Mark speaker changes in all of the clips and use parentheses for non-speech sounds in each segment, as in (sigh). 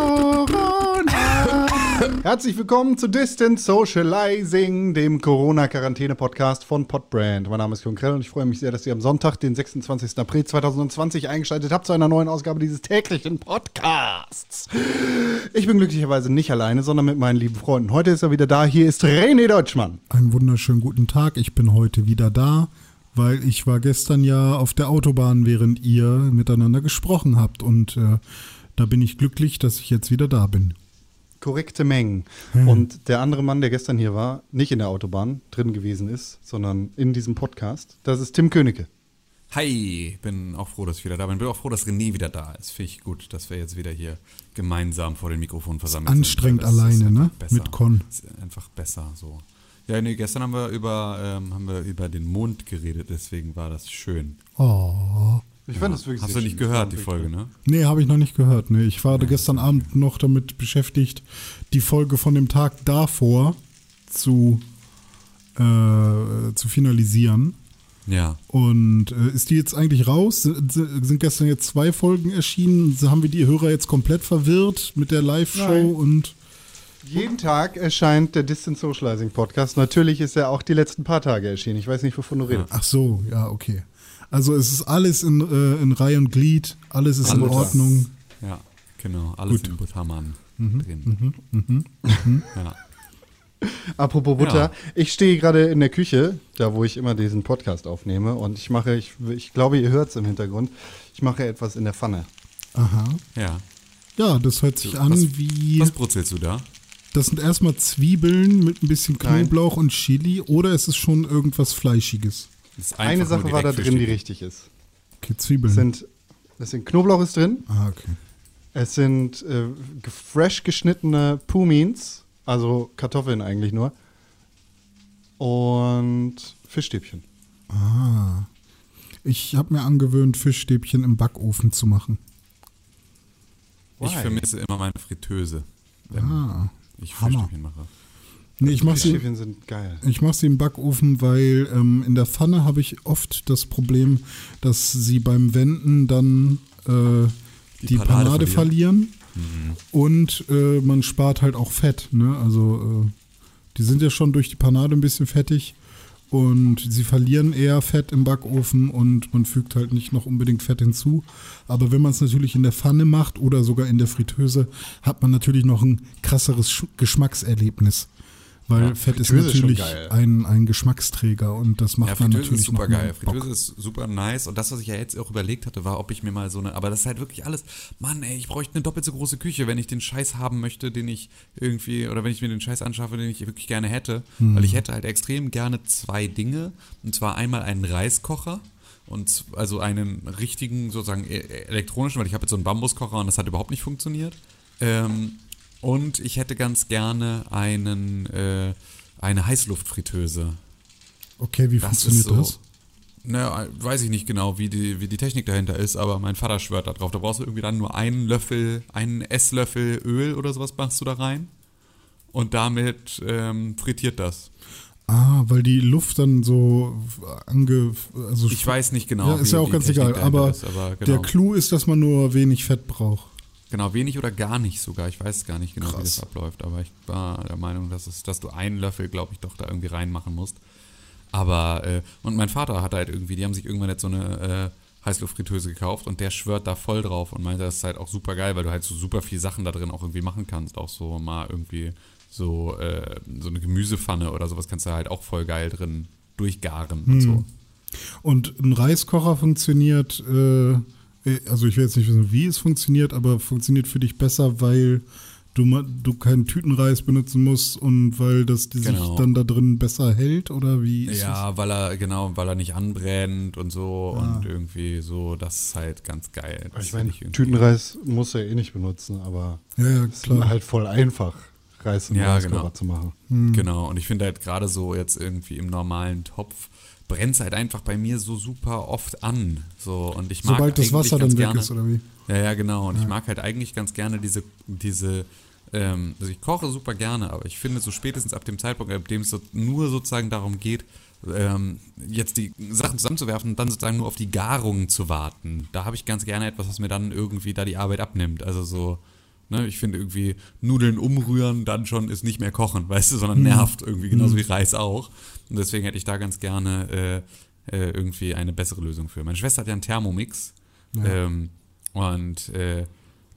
Speaker 1: Corona. Herzlich willkommen zu Distance Socializing, dem Corona-Quarantäne-Podcast von Podbrand. Mein Name ist Jon Krell und ich freue mich sehr, dass ihr am Sonntag, den 26. April 2020, eingeschaltet habt zu einer neuen Ausgabe dieses täglichen Podcasts. Ich bin glücklicherweise nicht alleine, sondern mit meinen lieben Freunden. Heute ist er wieder da. Hier ist René Deutschmann.
Speaker 2: Einen wunderschönen guten Tag. Ich bin heute wieder da, weil ich war gestern ja auf der Autobahn, während ihr miteinander gesprochen habt. Und äh, da bin ich glücklich, dass ich jetzt wieder da bin.
Speaker 1: Korrekte Mengen. Und der andere Mann, der gestern hier war, nicht in der Autobahn drin gewesen ist, sondern in diesem Podcast, das ist Tim Königke.
Speaker 3: Hi, bin auch froh, dass ich wieder da bin. Bin auch froh, dass René wieder da ist. Finde ich gut, dass wir jetzt wieder hier gemeinsam vor dem Mikrofon versammelt
Speaker 2: Anstrengend
Speaker 3: sind. ist
Speaker 2: alleine, ne?
Speaker 3: Besser.
Speaker 2: Mit Con.
Speaker 3: Ist einfach besser so. Ja, nee, gestern haben wir über ähm, haben wir über den Mond geredet, deswegen war das schön.
Speaker 2: Oh.
Speaker 1: Ich fand das wirklich
Speaker 3: Hast
Speaker 1: sehr
Speaker 3: du nicht
Speaker 1: schön.
Speaker 3: gehört, die Folge, ne?
Speaker 2: Nee, habe ich noch nicht gehört. Nee, ich war gestern Abend noch damit beschäftigt, die Folge von dem Tag davor zu, äh, zu finalisieren.
Speaker 3: Ja.
Speaker 2: Und äh, ist die jetzt eigentlich raus? Sind, sind gestern jetzt zwei Folgen erschienen? Haben wir die Hörer jetzt komplett verwirrt mit der
Speaker 1: Nein.
Speaker 2: Live-Show? Und
Speaker 1: Jeden Tag erscheint der Distance Socializing Podcast. Natürlich ist er auch die letzten paar Tage erschienen. Ich weiß nicht, wovon du redest.
Speaker 2: ach so, ja, okay. Also es ist alles in, äh, in Reihe und Glied, alles ist in
Speaker 3: Alles.
Speaker 2: Ordnung.
Speaker 3: Ja, genau. Alles
Speaker 2: Gut.
Speaker 3: in Buttermann
Speaker 2: Mhm,
Speaker 3: drin. (laughs) Ja.
Speaker 1: Apropos Butter,
Speaker 3: Ja.
Speaker 1: ich stehe gerade in der Küche, da wo ich immer diesen Podcast aufnehme und ich mache, ich, ich glaube, ihr hört es im Hintergrund, ich mache etwas in der Pfanne.
Speaker 2: Aha.
Speaker 3: ja.
Speaker 2: Ja, das hört sich an
Speaker 3: Was-
Speaker 2: wie.
Speaker 3: Was brutzelst du da?
Speaker 2: Das sind erstmal Zwiebeln mit ein bisschen
Speaker 1: Nein.
Speaker 2: Knoblauch und Chili oder ist es schon irgendwas Fleischiges?
Speaker 1: Eine Sache war da drin, die richtig ist.
Speaker 2: Okay,
Speaker 1: Es
Speaker 2: Zwiebeln.
Speaker 1: sind, es sind Knoblauch ist drin,
Speaker 2: ah, okay.
Speaker 1: es sind äh, fresh geschnittene Pumins, also Kartoffeln eigentlich nur, und Fischstäbchen.
Speaker 2: Ah. Ich habe mir angewöhnt, Fischstäbchen im Backofen zu machen.
Speaker 3: Ich
Speaker 1: Why?
Speaker 3: vermisse immer meine Fritteuse, wenn
Speaker 2: Ah.
Speaker 3: ich
Speaker 2: Hammer.
Speaker 3: Fischstäbchen mache.
Speaker 2: Nee, ich mache sie,
Speaker 1: sind geil.
Speaker 2: ich mach sie im Backofen, weil ähm, in der Pfanne habe ich oft das Problem, dass sie beim Wenden dann äh, die,
Speaker 3: Die
Speaker 2: Panade,
Speaker 3: Panade
Speaker 2: verlieren. Und äh, man spart halt auch Fett. Ne? Also äh, die sind ja schon durch die Panade ein bisschen fettig. Und sie verlieren eher Fett im Backofen und man fügt halt nicht noch unbedingt Fett hinzu. Aber wenn man es natürlich in der Pfanne macht oder sogar in der Fritteuse, hat man natürlich noch ein krasseres Sch Geschmackserlebnis. Weil
Speaker 3: Ja,
Speaker 2: Fett ist
Speaker 1: Fritteuse ist
Speaker 2: natürlich
Speaker 1: geil.
Speaker 2: ein, ein Geschmacksträger und das macht
Speaker 3: Ja,
Speaker 2: man natürlich
Speaker 3: ist super geil. Fritteuse ist super nice. Und das, was ich ja jetzt auch überlegt hatte, war, ob ich mir mal so eine. Aber das ist halt wirklich alles. Mann, ey, ich bräuchte eine doppelt so große Küche, wenn ich den Scheiß haben möchte, den ich irgendwie. Oder wenn ich mir den Scheiß anschaffe, den ich wirklich gerne hätte.
Speaker 2: Hm.
Speaker 3: Weil ich hätte halt extrem gerne zwei Dinge. Und zwar einmal einen Reiskocher. Und also einen richtigen, sozusagen e- elektronischen, weil ich habe jetzt so einen Bambuskocher und das hat überhaupt nicht funktioniert. Ähm, und ich hätte ganz gerne einen, äh, eine Heißluftfritteuse.
Speaker 2: Okay, wie
Speaker 3: Das
Speaker 2: funktioniert
Speaker 3: so,
Speaker 2: das?
Speaker 3: Naja, weiß ich nicht genau, wie die, wie die Technik dahinter ist, aber mein Vater schwört da drauf. Da brauchst du irgendwie dann nur einen Löffel, einen Esslöffel Öl oder sowas machst du da rein. Und damit ähm, frittiert das.
Speaker 2: Ah, weil die Luft dann so ange... Also
Speaker 3: Ich weiß nicht genau.
Speaker 2: Ja, ist ja auch ganz egal. Aber,
Speaker 3: aber
Speaker 2: der
Speaker 3: genau,
Speaker 2: Clou ist, dass man nur wenig Fett braucht.
Speaker 3: Genau, wenig oder gar nicht sogar. Ich weiß gar nicht genau, wie
Speaker 2: Krass.
Speaker 3: das abläuft, aber ich war der Meinung, dass, es, dass du einen Löffel, glaube ich, doch da irgendwie reinmachen musst. Aber, äh, und mein Vater hat halt irgendwie, die haben sich irgendwann jetzt so eine äh, Heißluftfritteuse gekauft und der schwört da voll drauf und meinte, das ist halt auch super geil, weil du halt so super viel Sachen da drin auch irgendwie machen kannst. Auch so mal irgendwie so, äh, so eine Gemüsepfanne oder sowas kannst du halt auch voll geil drin durchgaren und so.
Speaker 2: Und ein Reiskocher funktioniert, äh, also ich will jetzt nicht wissen, wie es funktioniert, aber funktioniert für dich besser, weil du, du keinen Tütenreis benutzen musst und weil das die sich
Speaker 3: Genau.
Speaker 2: dann da drin besser hält oder wie ist
Speaker 3: Ja, weil er, genau, weil er nicht anbrennt und so
Speaker 2: Ah.
Speaker 3: und irgendwie so, das ist halt ganz geil. Das
Speaker 1: Ich meine, Tütenreis muss er eh nicht benutzen, aber
Speaker 2: das? Ja, ja,
Speaker 1: es ist halt voll einfach, Reis und
Speaker 3: Ja,
Speaker 1: Reiskocher
Speaker 3: genau.
Speaker 1: zu machen.
Speaker 3: Genau, und ich finde halt gerade so jetzt irgendwie im normalen Topf brennt es halt einfach bei mir so super oft an. So, und ich mag
Speaker 2: Sobald das Wasser dann weg
Speaker 3: gerne,
Speaker 2: ist, oder wie?
Speaker 3: Ja, ja, genau. Und ich mag halt eigentlich ganz gerne diese, diese, ähm, also ich koche super gerne, aber ich finde so spätestens ab dem Zeitpunkt, ab dem es so nur sozusagen darum geht, ähm, jetzt die Sachen zusammenzuwerfen und dann sozusagen nur auf die Garung zu warten. Da habe ich ganz gerne etwas, was mir dann irgendwie da die Arbeit abnimmt. Also so, Ne, ich finde irgendwie Nudeln umrühren dann schon ist nicht mehr kochen, weißt du, sondern nervt irgendwie, genauso wie Reis auch. Und deswegen hätte ich da ganz gerne äh, äh, irgendwie eine bessere Lösung für. Meine Schwester hat ja einen Thermomix ähm, und äh,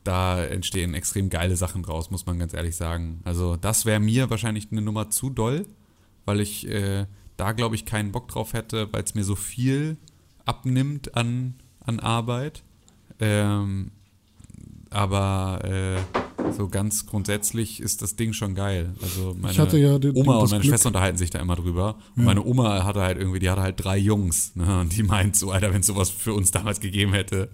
Speaker 3: da entstehen extrem geile Sachen draus, muss man ganz ehrlich sagen. Also das wäre mir wahrscheinlich eine Nummer zu doll, weil ich äh, da, glaube ich, keinen Bock drauf hätte, weil es mir so viel abnimmt an, an Arbeit. Ähm, aber äh, so ganz grundsätzlich ist das Ding schon geil. Also meine
Speaker 2: Ich hatte ja den-
Speaker 3: Oma und meine
Speaker 2: Glück-
Speaker 3: Schwester unterhalten sich da immer drüber. Und meine Oma hatte halt irgendwie, die hatte halt drei Jungs. Ne? Und die meint so, Alter, wenn es sowas für uns damals gegeben hätte,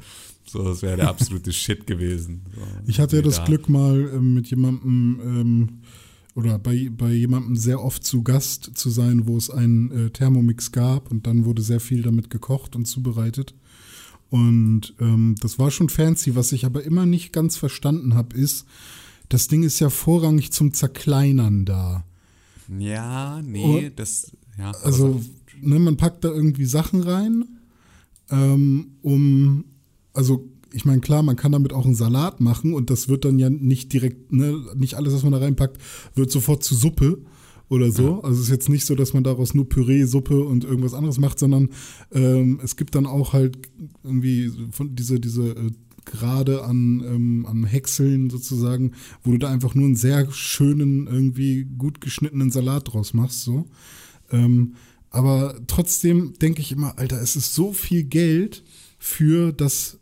Speaker 3: so, das wäre der absolute (laughs) Shit gewesen. So,
Speaker 2: Ich hatte ja das
Speaker 3: da.
Speaker 2: Glück mal ähm, mit jemandem ähm, oder bei, bei jemandem sehr oft zu Gast zu sein, wo es einen äh, Thermomix gab und dann wurde sehr viel damit gekocht und zubereitet. Und ähm, das war schon fancy. Was ich aber immer nicht ganz verstanden habe, ist, das Ding ist ja vorrangig zum Zerkleinern da.
Speaker 3: Ja, nee,
Speaker 2: Und-
Speaker 3: das, ja.
Speaker 2: Also, ne, man packt da irgendwie Sachen rein, ähm, um, also ich meine, klar, man kann damit auch einen Salat machen und das wird dann ja nicht direkt, ne, nicht alles, was man da reinpackt, wird sofort zu Suppe oder so. Also es ist jetzt nicht so, dass man daraus nur Püree, Suppe und irgendwas anderes macht, sondern ähm, es gibt dann auch halt irgendwie von diese, diese äh, gerade an, ähm, an Häckseln sozusagen, wo du da einfach nur einen sehr schönen, irgendwie gut geschnittenen Salat draus machst, so. Ähm, aber trotzdem denke ich immer, Alter, es ist so viel Geld für das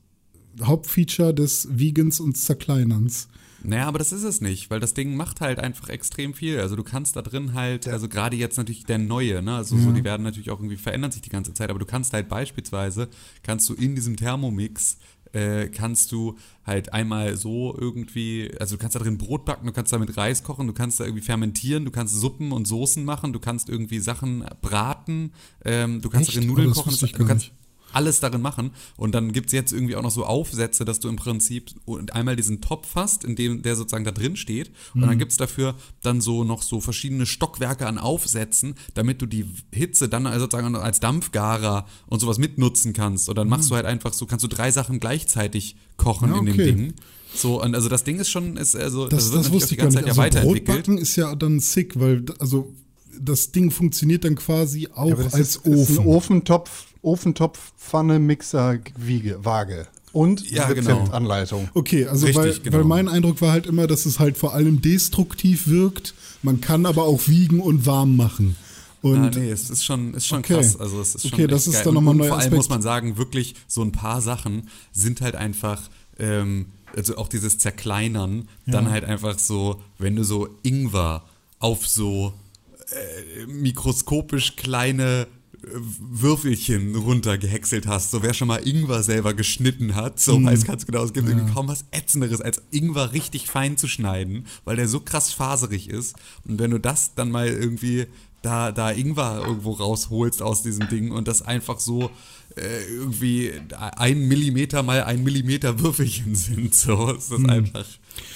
Speaker 2: Hauptfeature des Vegans und Zerkleinerns.
Speaker 3: Naja, aber das ist es nicht, weil das Ding macht halt einfach extrem viel. Also du kannst da drin halt, also gerade jetzt natürlich der neue, ne? Also so, die werden natürlich auch irgendwie verändern sich die ganze Zeit, aber du kannst halt beispielsweise, kannst du in diesem Thermomix, äh, kannst du halt einmal so irgendwie, also du kannst da drin Brot backen, du kannst damit Reis kochen, du kannst da irgendwie fermentieren, du kannst Suppen und Soßen machen, du kannst irgendwie Sachen braten, ähm, du kannst
Speaker 2: Echt?
Speaker 3: darin
Speaker 2: Oh,
Speaker 3: Nudeln
Speaker 2: das
Speaker 3: kochen, du kannst
Speaker 2: nicht.
Speaker 3: Alles darin machen. Und dann gibt es jetzt irgendwie auch noch so Aufsätze, dass du im Prinzip und einmal diesen Topf hast, in dem der sozusagen da drin steht. Und
Speaker 2: Mhm.
Speaker 3: dann gibt es dafür dann so noch so verschiedene Stockwerke an Aufsätzen, damit du die Hitze dann also sozusagen als Dampfgarer und sowas mitnutzen kannst. Und dann machst du halt einfach so, kannst du drei Sachen gleichzeitig kochen
Speaker 2: Mhm. Ja,
Speaker 3: in dem. Ding. So, und also das Ding ist schon, ist, also,
Speaker 2: Das,
Speaker 3: das, wird
Speaker 2: das
Speaker 3: auch
Speaker 2: wusste ich gar nicht.
Speaker 3: Zeit ja
Speaker 2: Also
Speaker 3: weiterentwickelt.
Speaker 2: Brotbacken ist ja dann sick, weil also das Ding funktioniert dann quasi auch
Speaker 1: das
Speaker 2: als
Speaker 1: ist, ist
Speaker 2: Ofen.
Speaker 1: ein Ofentopf, Ofentopf, Pfanne, Mixer, Wiege, Waage. Und
Speaker 3: Ja, genau.
Speaker 1: Rezeptanleitung.
Speaker 2: Okay, also
Speaker 3: Richtig,
Speaker 2: weil,
Speaker 3: genau.
Speaker 2: weil mein Eindruck war halt immer, dass es halt vor allem destruktiv wirkt. Man kann aber auch wiegen und warm machen. Und
Speaker 3: ah, nee, es ist schon, ist schon
Speaker 2: Okay.
Speaker 3: krass. Also es ist schon
Speaker 2: Okay, das
Speaker 3: echt
Speaker 2: ist
Speaker 3: geil.
Speaker 2: dann nochmal neuer
Speaker 3: Vor allem muss man sagen, wirklich so ein paar Sachen sind halt einfach, ähm, also auch dieses Zerkleinern, dann halt einfach so, wenn du so Ingwer auf so äh, mikroskopisch kleine äh, Würfelchen runtergehäckselt hast, so wer schon mal Ingwer selber geschnitten hat, so weiß ganz genau, es gibt irgendwie kaum was ätzenderes, als Ingwer richtig fein zu schneiden, weil der so krass faserig ist. Und wenn du das dann mal irgendwie da, da Ingwer irgendwo rausholst aus diesem Ding und das einfach so äh, irgendwie ein Millimeter mal ein Millimeter Würfelchen sind, so ist das einfach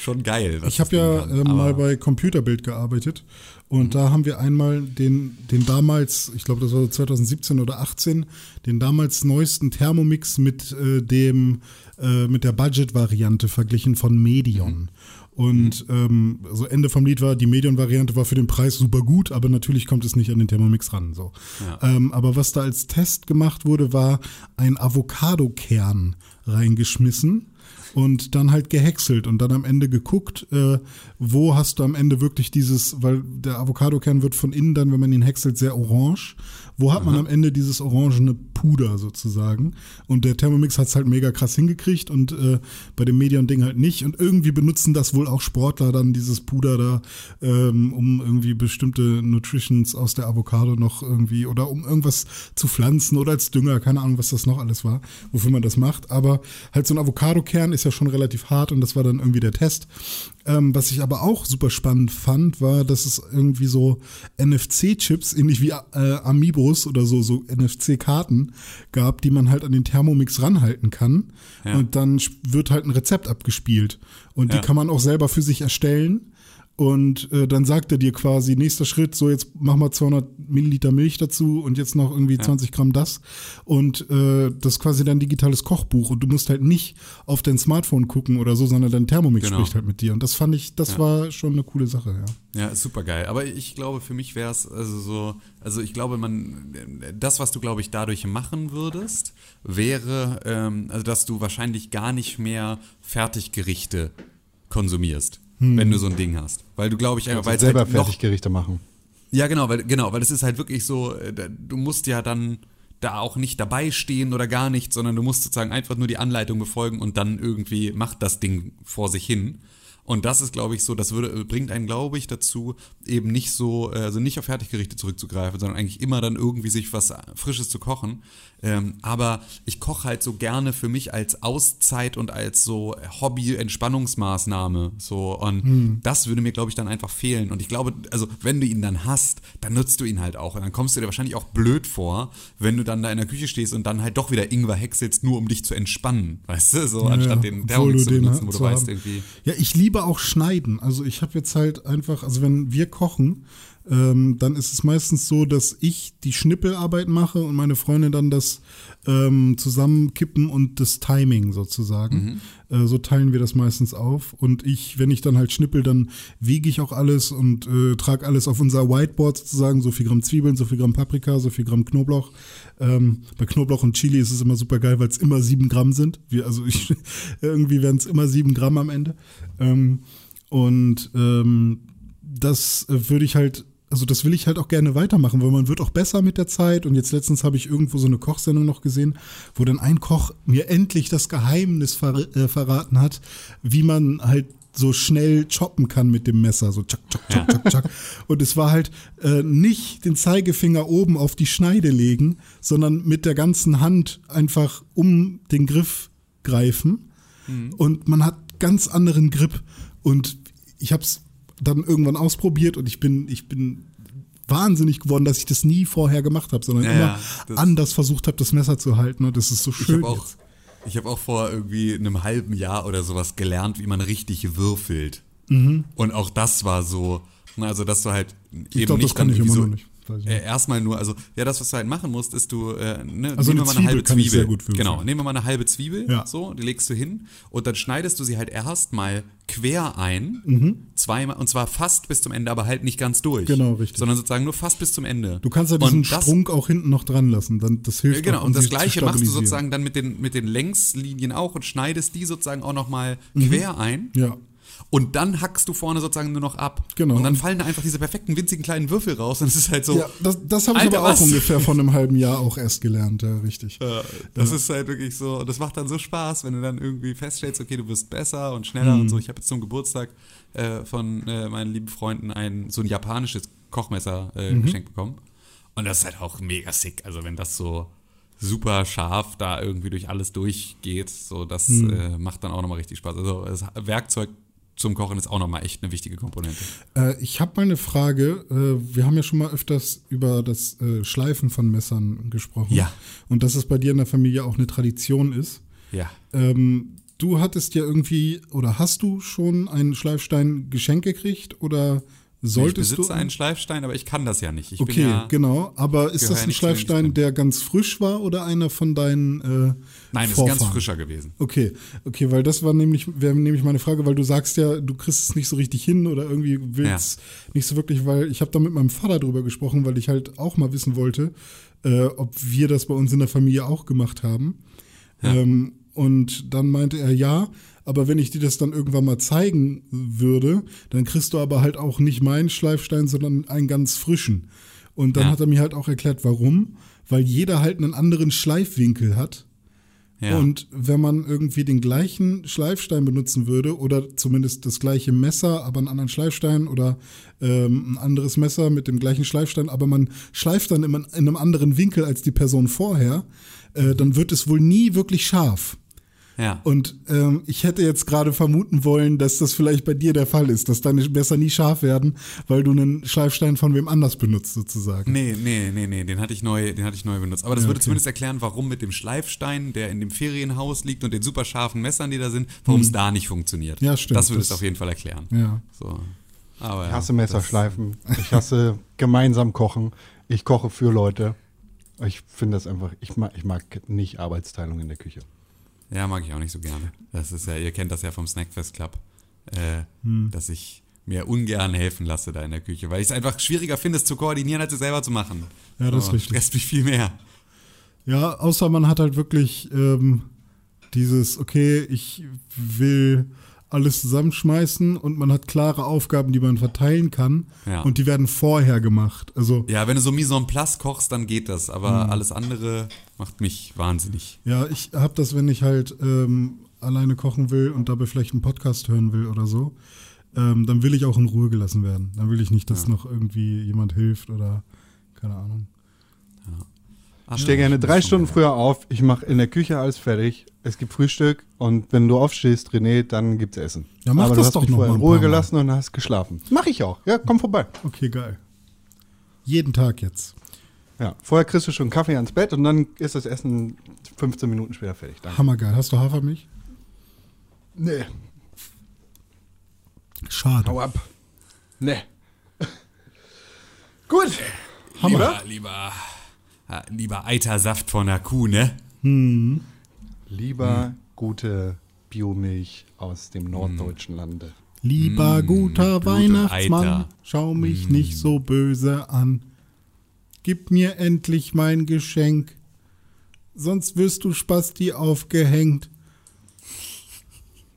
Speaker 3: schon geil.
Speaker 2: Ich habe ja äh, mal bei Computerbild gearbeitet und da haben wir einmal den, den damals, ich glaube, das war so 2017 oder 18, den damals neuesten Thermomix mit äh, dem äh, mit der Budget-Variante verglichen von Medion. Und ähm, so Ende vom Lied war, die Medion-Variante war für den Preis super gut, aber natürlich kommt es nicht an den Thermomix ran. So. Ähm, aber was da als Test gemacht wurde, war ein Avocado-Kern reingeschmissen und dann halt gehäckselt und dann am Ende geguckt, äh, wo hast du am Ende wirklich dieses, weil der Avocadokern wird von innen dann, wenn man ihn häckselt, sehr orange. Wo hat man am Ende dieses orangene Puder sozusagen? Und der Thermomix hat es halt mega krass hingekriegt und äh, bei dem Medion-Ding halt nicht. Und irgendwie benutzen das wohl auch Sportler dann dieses Puder da, ähm, um irgendwie bestimmte Nutritions aus der Avocado noch irgendwie oder um irgendwas zu pflanzen oder als Dünger, keine Ahnung, was das noch alles war, wofür man das macht. Aber halt so ein Avocadokern ist ja schon relativ hart und das war dann irgendwie der Test. Ähm, was ich aber auch super spannend fand, war, dass es irgendwie so NFC-Chips, ähnlich wie äh, Amiibos oder so, so NFC-Karten gab, die man halt an den Thermomix ranhalten kann.
Speaker 3: Ja.
Speaker 2: Und dann wird halt ein Rezept abgespielt. Und
Speaker 3: Ja.
Speaker 2: die kann man auch selber für sich erstellen. Und äh, dann sagt er dir quasi, nächster Schritt, so jetzt mach mal 200 Milliliter Milch dazu und jetzt noch irgendwie 20 Gramm das. Und äh, das ist quasi dein digitales Kochbuch. Und du musst halt nicht auf dein Smartphone gucken oder so, sondern dein Thermomix
Speaker 3: Genau.
Speaker 2: spricht halt mit dir. Und das fand ich, das
Speaker 3: Ja.
Speaker 2: war schon eine coole Sache, ja.
Speaker 3: Ja, super geil. Aber ich glaube, für mich wäre es also so, also ich glaube, man, das, was du, glaube ich, dadurch machen würdest, wäre, ähm, also dass du wahrscheinlich gar nicht mehr Fertiggerichte konsumierst, wenn du so ein Ding hast. Weil du, glaube ich, einfach, weil
Speaker 1: selber
Speaker 3: halt
Speaker 1: Fertiggerichte machen.
Speaker 3: ja, genau, weil genau, weil es ist halt wirklich so, äh, du musst ja dann da auch nicht dabei stehen oder gar nicht, sondern du musst sozusagen einfach nur die Anleitung befolgen und dann irgendwie macht das Ding vor sich hin. Und das ist, glaube ich, so, das würde, bringt einen, glaube ich, dazu, eben nicht so, äh, also nicht auf Fertiggerichte zurückzugreifen, sondern eigentlich immer dann irgendwie sich was Frisches zu kochen. Ähm, aber ich koche halt so gerne für mich als Auszeit und als so Hobby-Entspannungsmaßnahme. So, und das würde mir, glaube ich, dann einfach fehlen. Und ich glaube, also wenn du ihn dann hast, dann nutzt du ihn halt auch. Und dann kommst du dir wahrscheinlich auch blöd vor, wenn du dann da in der Küche stehst und dann halt doch wieder Ingwer häckselst, nur um dich zu entspannen. Weißt du, so anstatt den Thermomix
Speaker 2: du
Speaker 3: zu benutzen, wo du weißt
Speaker 2: haben.
Speaker 3: irgendwie.
Speaker 2: Ja, ich liebe auch Schneiden. Also ich habe jetzt halt einfach, also wenn wir kochen, ähm, dann ist es meistens so, dass ich die Schnippelarbeit mache und meine Freundin dann das ähm, Zusammenkippen und das Timing sozusagen. Äh, so teilen wir das meistens auf. Und ich, wenn ich dann halt schnippel, dann wiege ich auch alles und äh, trage alles auf unser Whiteboard sozusagen. So viel Gramm Zwiebeln, so viel Gramm Paprika, so viel Gramm Knoblauch. Ähm, bei Knoblauch und Chili ist es immer super geil, weil es immer sieben Gramm sind. Wir, also ich, (laughs) irgendwie werden es immer sieben Gramm am Ende. Ähm, und ähm, das äh, würde ich halt, also das will ich halt auch gerne weitermachen, weil man wird auch besser mit der Zeit. Und jetzt letztens habe ich irgendwo so eine Kochsendung noch gesehen, wo dann ein Koch mir endlich das Geheimnis ver äh, verraten hat, wie man halt so schnell choppen kann mit dem Messer, so tschak, tschak, tschak, tschak, tschak. (laughs) Und es war halt äh, nicht den Zeigefinger oben auf die Schneide legen, sondern mit der ganzen Hand einfach um den Griff greifen. Und man hat ganz anderen Grip. Und ich habe es dann irgendwann ausprobiert und ich bin, ich bin wahnsinnig geworden, dass ich das nie vorher gemacht habe, sondern
Speaker 3: Ja,
Speaker 2: immer
Speaker 3: das-
Speaker 2: anders versucht habe, das Messer zu halten. Und das ist so
Speaker 3: Ich
Speaker 2: schön.
Speaker 3: habe auch, ich hab auch vor irgendwie einem halben Jahr oder sowas gelernt, wie man richtig würfelt. Und auch das war so, also dass du halt eben
Speaker 2: Mhm. Ich glaube, das
Speaker 3: nicht
Speaker 2: kann
Speaker 3: dann
Speaker 2: ich immer
Speaker 3: so,
Speaker 2: nicht. Weiß ich
Speaker 3: Äh,
Speaker 2: nicht.
Speaker 3: erstmal nur, also ja, das, was du halt machen musst, ist du, äh, ne,
Speaker 2: Also
Speaker 3: nehmen wir
Speaker 2: eine
Speaker 3: mal eine halbe Zwiebel.
Speaker 2: sehr gut würfeln.
Speaker 3: genau, nehmen wir mal eine halbe Zwiebel,
Speaker 2: Ja.
Speaker 3: so, die legst du hin und dann schneidest du sie halt erstmal quer ein, zweimal, und zwar fast bis zum Ende, aber halt nicht ganz durch.
Speaker 2: Mhm. Genau, richtig.
Speaker 3: Sondern sozusagen nur fast bis zum Ende.
Speaker 2: Du kannst ja diesen
Speaker 3: Und das-
Speaker 2: Strunk auch hinten noch dran lassen. Dann, das hilft
Speaker 3: ja, genau,
Speaker 2: auch, um
Speaker 3: und das gleiche machst du sozusagen dann mit den, mit den Längslinien auch und schneidest die sozusagen auch nochmal
Speaker 2: Mhm.
Speaker 3: quer ein.
Speaker 2: Ja.
Speaker 3: Und dann hackst du vorne sozusagen nur noch ab.
Speaker 2: Genau.
Speaker 3: Und dann fallen da einfach diese perfekten winzigen kleinen Würfel raus und es ist halt so.
Speaker 2: Ja, das, das habe ich
Speaker 3: Alter,
Speaker 2: aber auch
Speaker 3: was?
Speaker 2: ungefähr vor einem halben Jahr auch erst gelernt, ja, richtig.
Speaker 3: Ja, das ist halt wirklich so, und das macht dann so Spaß, wenn du dann irgendwie feststellst, okay, du wirst besser und schneller
Speaker 2: Mhm.
Speaker 3: und so. Ich habe jetzt zum Geburtstag äh, von äh, meinen lieben Freunden ein so ein japanisches Kochmesser äh,
Speaker 2: Mhm.
Speaker 3: geschenkt bekommen. Und das ist halt auch mega sick. Also wenn das so super scharf da irgendwie durch alles durchgeht, so das
Speaker 2: Mhm.
Speaker 3: äh, macht dann auch nochmal richtig Spaß. Also das Werkzeug zum Kochen ist auch nochmal echt eine wichtige Komponente.
Speaker 2: Äh, ich habe mal eine Frage. Äh, wir haben ja schon mal öfters über das äh, Schleifen von Messern gesprochen.
Speaker 3: Ja.
Speaker 2: Und dass es bei dir in der Familie auch eine Tradition ist.
Speaker 3: Ja.
Speaker 2: Ähm, du hattest ja irgendwie, oder hast du schon einen Schleifstein geschenkt gekriegt? Oder solltest
Speaker 3: ich besitze
Speaker 2: du?
Speaker 3: einen Schleifstein, aber ich kann das ja nicht. Ich
Speaker 2: Okay,
Speaker 3: ja,
Speaker 2: genau. Aber ist das
Speaker 3: ja
Speaker 2: ein Schleifstein, der ganz frisch war oder einer von deinen äh,
Speaker 3: Nein, das ist
Speaker 2: Vorfahren?
Speaker 3: ganz frischer gewesen.
Speaker 2: Okay, okay, weil das war nämlich, wäre nämlich meine Frage, weil du sagst ja, du kriegst es nicht so richtig hin oder irgendwie willst nicht so wirklich, weil ich habe da mit meinem Vater drüber gesprochen, weil ich halt auch mal wissen wollte, äh, ob wir das bei uns in der Familie auch gemacht haben. Ähm, und dann meinte er ja, aber wenn ich dir das dann irgendwann mal zeigen würde, dann kriegst du aber halt auch nicht meinen Schleifstein, sondern einen ganz frischen. Und dann
Speaker 3: Ja.
Speaker 2: hat er mir halt auch erklärt, warum. Weil jeder halt einen anderen Schleifwinkel hat.
Speaker 3: Ja.
Speaker 2: Und wenn man irgendwie den gleichen Schleifstein benutzen würde oder zumindest das gleiche Messer, aber einen anderen Schleifstein oder ähm, ein anderes Messer mit dem gleichen Schleifstein, aber man schleift dann immer in einem anderen Winkel als die Person vorher, äh, dann wird es wohl nie wirklich scharf.
Speaker 3: Ja.
Speaker 2: Und ähm, ich hätte jetzt gerade vermuten wollen, dass das vielleicht bei dir der Fall ist, dass deine Messer nie scharf werden, weil du einen Schleifstein von wem anders benutzt sozusagen.
Speaker 3: Nee, nee, nee, nee, den hatte ich neu, den hatte ich neu benutzt. Aber das
Speaker 2: Ja,
Speaker 3: würde
Speaker 2: okay.
Speaker 3: zumindest erklären, warum mit dem Schleifstein, der in dem Ferienhaus liegt und den super scharfen Messern, die da sind, warum es da nicht funktioniert.
Speaker 2: Hm. Ja, stimmt.
Speaker 3: Das würde es auf jeden Fall erklären.
Speaker 2: Ja.
Speaker 3: So. Aber
Speaker 1: Ich
Speaker 3: ja,
Speaker 1: hasse Messerschleifen. Ich hasse (laughs) gemeinsam kochen. Ich koche für Leute. Ich finde das einfach, ich mag, ich mag nicht Arbeitsteilung in der Küche.
Speaker 3: Ja, mag ich auch nicht so gerne. Das ist ja, ihr kennt das ja vom Snackfest Club, äh,
Speaker 1: Hm.
Speaker 3: dass ich mir ungern helfen lasse da in der Küche, weil ich es einfach schwieriger finde, es zu koordinieren, als es selber zu machen.
Speaker 2: Ja, das ist
Speaker 3: So,
Speaker 2: richtig.
Speaker 3: Stresst mich viel mehr.
Speaker 2: Ja, außer man hat halt wirklich ähm, dieses, okay, ich will alles zusammenschmeißen und man hat klare Aufgaben, die man verteilen kann
Speaker 3: Ja.
Speaker 2: und die werden vorher gemacht. Also
Speaker 3: Ja, wenn du so mise en place kochst, dann geht das, aber
Speaker 1: Hm.
Speaker 3: alles andere macht mich wahnsinnig.
Speaker 2: ja, ich habe das, wenn ich halt ähm, alleine kochen will und dabei vielleicht einen Podcast hören will oder so, ähm, dann will ich auch in Ruhe gelassen werden. Dann will ich nicht, dass noch irgendwie jemand hilft oder keine Ahnung.
Speaker 1: Ich stehe gerne drei Stunden früher auf. Ich mache in der Küche alles fertig. Es gibt Frühstück und wenn du aufstehst, René, dann gibt's Essen.
Speaker 2: Ja, mach
Speaker 1: Aber
Speaker 2: das
Speaker 1: du hast
Speaker 2: doch
Speaker 1: mich
Speaker 2: noch
Speaker 1: vorher
Speaker 2: mal
Speaker 1: in Ruhe gelassen und hast geschlafen. Mach ich auch. Ja, komm vorbei.
Speaker 2: Okay, geil. Jeden Tag jetzt.
Speaker 1: Ja, vorher kriegst du schon Kaffee ans Bett und dann ist das Essen 15 Minuten später fertig. Danke.
Speaker 2: Hammergeil. Hast du Hafermilch?
Speaker 1: Nee,
Speaker 2: Schade.
Speaker 1: hau ab. Nee. (laughs) Gut.
Speaker 3: Lieber, lieber, ja, lieber Eitersaft von der Kuh, ne?
Speaker 1: Lieber gute Biomilch aus dem norddeutschen Lande.
Speaker 2: Lieber guter
Speaker 3: Blut und
Speaker 2: Weihnachtsmann,
Speaker 3: Eiter.
Speaker 2: schau mich nicht so böse an. Gib mir endlich mein Geschenk, sonst wirst du Spasti aufgehängt.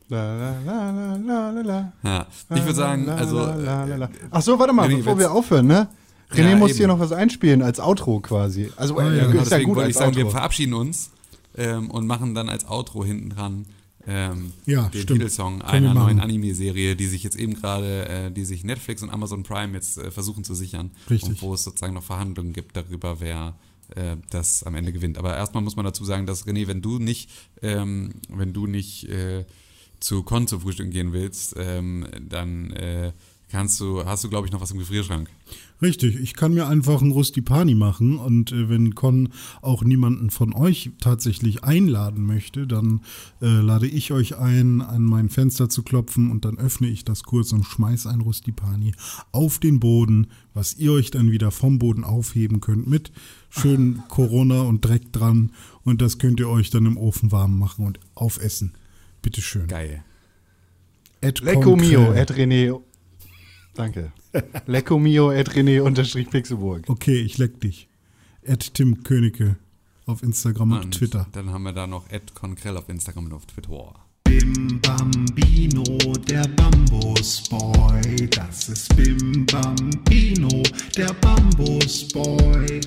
Speaker 1: La, la, la, la, la, la, la.
Speaker 3: Ja, ich würde sagen, also, äh.
Speaker 1: Ach so, warte mal,
Speaker 3: René,
Speaker 1: bevor wir aufhören, ne? René
Speaker 3: Ja,
Speaker 1: muss
Speaker 3: eben.
Speaker 1: hier noch was einspielen als Outro quasi. Also äh,
Speaker 2: ja,
Speaker 3: genau,
Speaker 1: ist ja
Speaker 3: deswegen
Speaker 1: gut
Speaker 3: wollte
Speaker 1: als
Speaker 3: ich sagen, wir
Speaker 1: Outro.
Speaker 3: verabschieden uns ähm, und machen dann als Outro hinten dran ähm,
Speaker 2: Ja,
Speaker 3: den
Speaker 2: stimmt.
Speaker 3: Titelsong einer neuen. Anime-Serie, die sich jetzt eben gerade, äh, die sich Netflix und Amazon Prime jetzt äh, versuchen zu sichern.
Speaker 2: Richtig.
Speaker 3: Und wo es sozusagen noch Verhandlungen gibt darüber, wer äh, das am Ende gewinnt. Aber erstmal muss man dazu sagen, dass René, wenn du nicht, ähm, wenn du nicht äh, zu Con zu Frühstück gehen willst, ähm, dann äh, kannst du, hast du, glaube ich, noch was im Gefrierschrank.
Speaker 2: Richtig, ich kann mir einfach einen Rustipani machen und äh, wenn Con auch niemanden von euch tatsächlich einladen möchte, dann äh, lade ich euch ein, an mein Fenster zu klopfen und dann öffne ich das kurz und schmeiß ein Rustipani auf den Boden, was ihr euch dann wieder vom Boden aufheben könnt mit schön (laughs) Corona und Dreck dran und das könnt ihr euch dann im Ofen warm machen und aufessen. Bitteschön.
Speaker 3: Geil.
Speaker 2: Ed
Speaker 1: Lecco mio, at René. Danke. (laughs) Lecco mio, at René unterstrich Pixelburg.
Speaker 2: Okay, ich leck dich. Ed Tim Königke auf Instagram und,
Speaker 3: Und
Speaker 2: Twitter.
Speaker 3: Dann haben wir da noch Ed Conkrell auf Instagram und auf Twitter.
Speaker 4: Bim Bambino, der Bambusboy. Das ist Bim Bambino, der Bambusboy.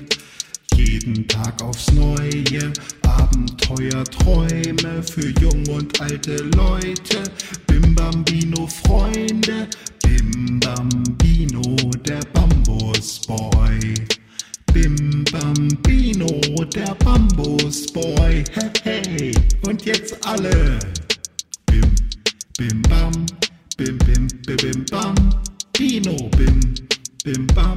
Speaker 4: Jeden Tag aufs Neue, Abenteuer, Träume für jung und alte Leute. Bim Bambino, Freunde. Bim Bambino, der Bambusboy. Bim Bambino, der Bambusboy. Hey, hey, und jetzt alle. Bim, bim, bam, bim, bim, bim, bim, bam. Bino, bim, bim, bam,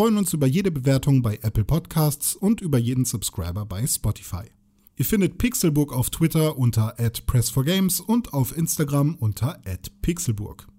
Speaker 2: freuen uns über jede Bewertung bei Apple Podcasts und über jeden Subscriber bei Spotify. Ihr findet Pixelburg auf Twitter unter @press4games und auf Instagram unter @pixelburg.